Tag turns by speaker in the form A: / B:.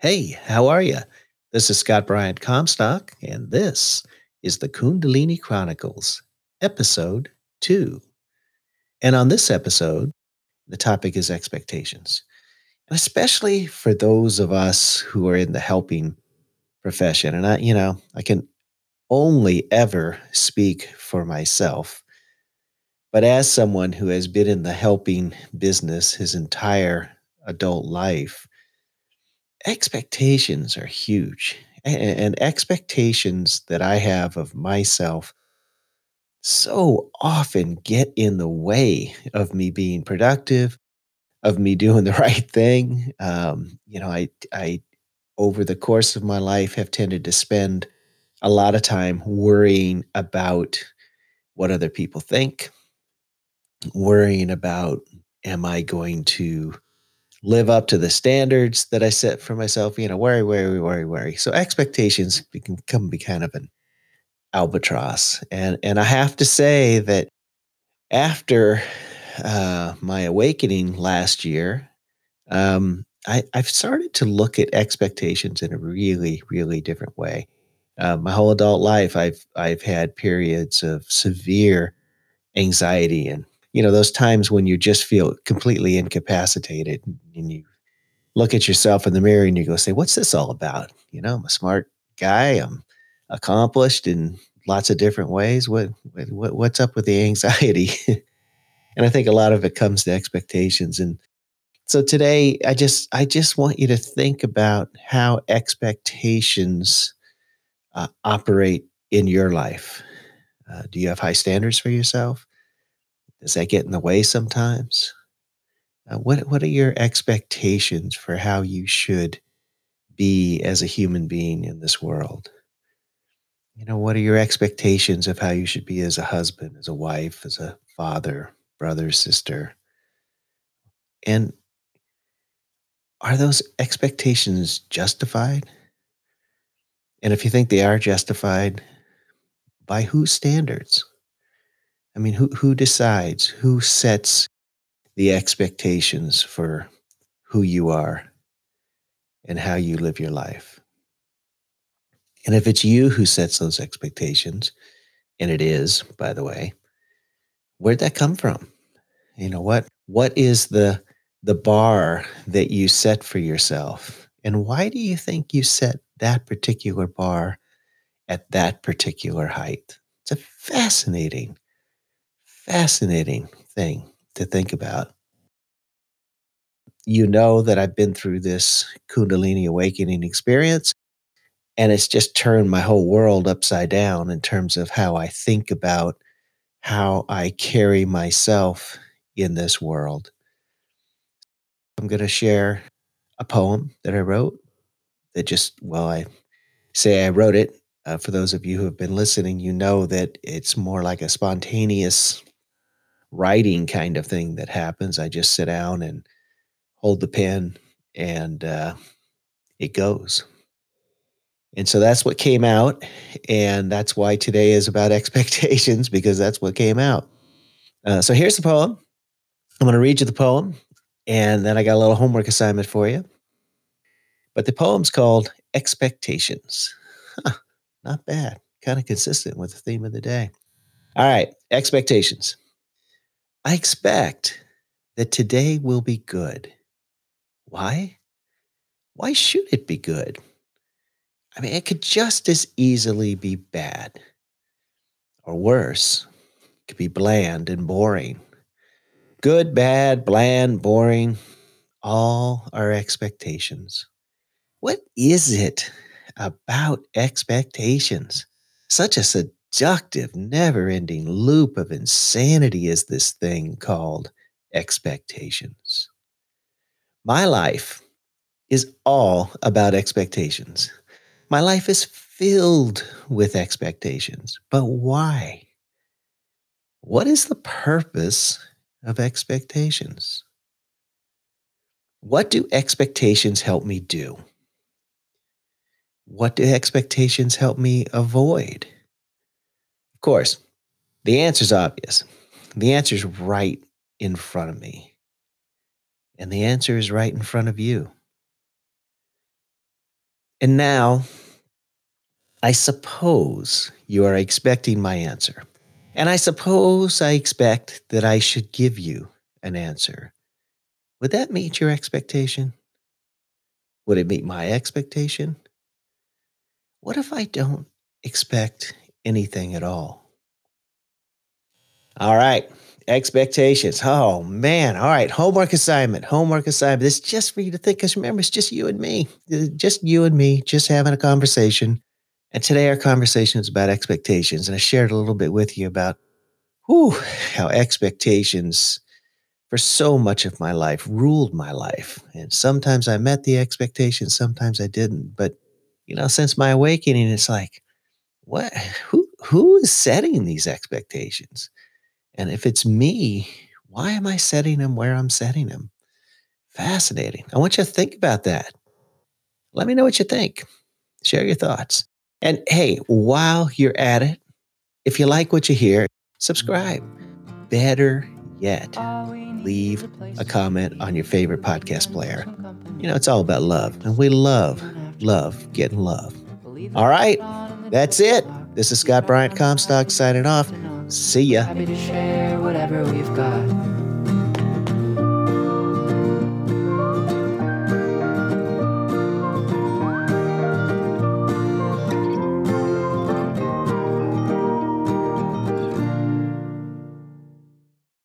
A: Hey, how are you? This is Scott Bryant Comstock, and this is the Kundalini Chronicles, episode two. And on this episode, the topic is expectations. And especially for those of us who are in the helping profession. And I, you know, I can only ever speak for myself. But as someone who has been in the helping business his entire adult life, expectations are huge. And expectations that I have of myself so often get in the way of me being productive, of me doing the right thing. Um, you know, I, I, over the course of my life, have tended to spend a lot of time worrying about what other people think, worrying about, am I going to live up to the standards that I set for myself. You know, worry, worry, worry, worry. So expectations can come be kind of an albatross. And and I have to say that after uh, my awakening last year, um, I, I've started to look at expectations in a really, really different way. Uh, my whole adult life, I've I've had periods of severe anxiety and you know those times when you just feel completely incapacitated and you look at yourself in the mirror and you go say what's this all about? You know i'm a smart guy. I'm accomplished in lots of different ways. What, what what's up with the anxiety? And i think a lot of it comes to expectations. And so today i just i just want you to think about how expectations uh, operate in your life. Uh, do you have high standards for yourself does that get in the way sometimes? Uh, what What are your expectations for how you should be as a human being in this world? You know, what are your expectations of how you should be as a husband, as a wife, as a father, brother, sister? And are those expectations justified? And if you think they are justified, by whose standards? I mean, who who decides? Who sets the expectations for who you are and how you live your life? And if it's you who sets those expectations, and it is, by the way, where'd that come from? You know what? What is the the bar that you set for yourself? And why do you think you set that particular bar at that particular height? It's a fascinating fascinating thing to think about. You know that I've been through this Kundalini awakening experience, and it's just turned my whole world upside down in terms of how I think about how I carry myself in this world. I'm going to share a poem that I wrote that just, well, I say I wrote it. Uh, for those of you who have been listening, you know that it's more like a spontaneous writing kind of thing that happens. I just sit down and hold the pen and uh, it goes. And so that's what came out. And that's why today is about expectations because that's what came out. Uh, so here's the poem. I'm going to read you the poem and then I got a little homework assignment for you. But the poem's called Expectations. Huh, not bad. Kind of consistent with the theme of the day. All right, expectations. I expect that today will be good. Why? Why should it be good? I mean, it could just as easily be bad. Or worse, it could be bland and boring. Good, bad, bland, boring, all our expectations. What is it about expectations? Such a seductive, never ending loop of insanity is this thing called expectations. My life is all about expectations. My life is filled with expectations. But why? What is the purpose of expectations? What do expectations help me do? What do expectations help me avoid? Of course, the answer is obvious. The answer is right in front of me. And the answer is right in front of you. And now, I suppose you are expecting my answer. And I suppose I expect that I should give you an answer. Would that meet your expectation? Would it meet my expectation? What if I don't expect anything at all? All right, expectations. Oh man, all right, homework assignment, homework assignment. This is just for you to think, because remember, it's just you and me, uh, just you and me, just having a conversation. And today our conversation is about expectations. And I shared a little bit with you about whew, how expectations for so much of my life ruled my life. And sometimes I met the expectations, sometimes I didn't. But you know, since my awakening, it's like, what who who is setting these expectations? And if it's me, why am I setting them where I'm setting them? Fascinating. I want you to think about that. Let me know what you think. Share your thoughts. And hey, while you're at it, if you like what you hear, subscribe. Better yet, leave a comment on your favorite podcast player. You know, it's all about love, and we love, love getting love. All right, that's it. This is Scott Bryant Comstock signing off. See ya.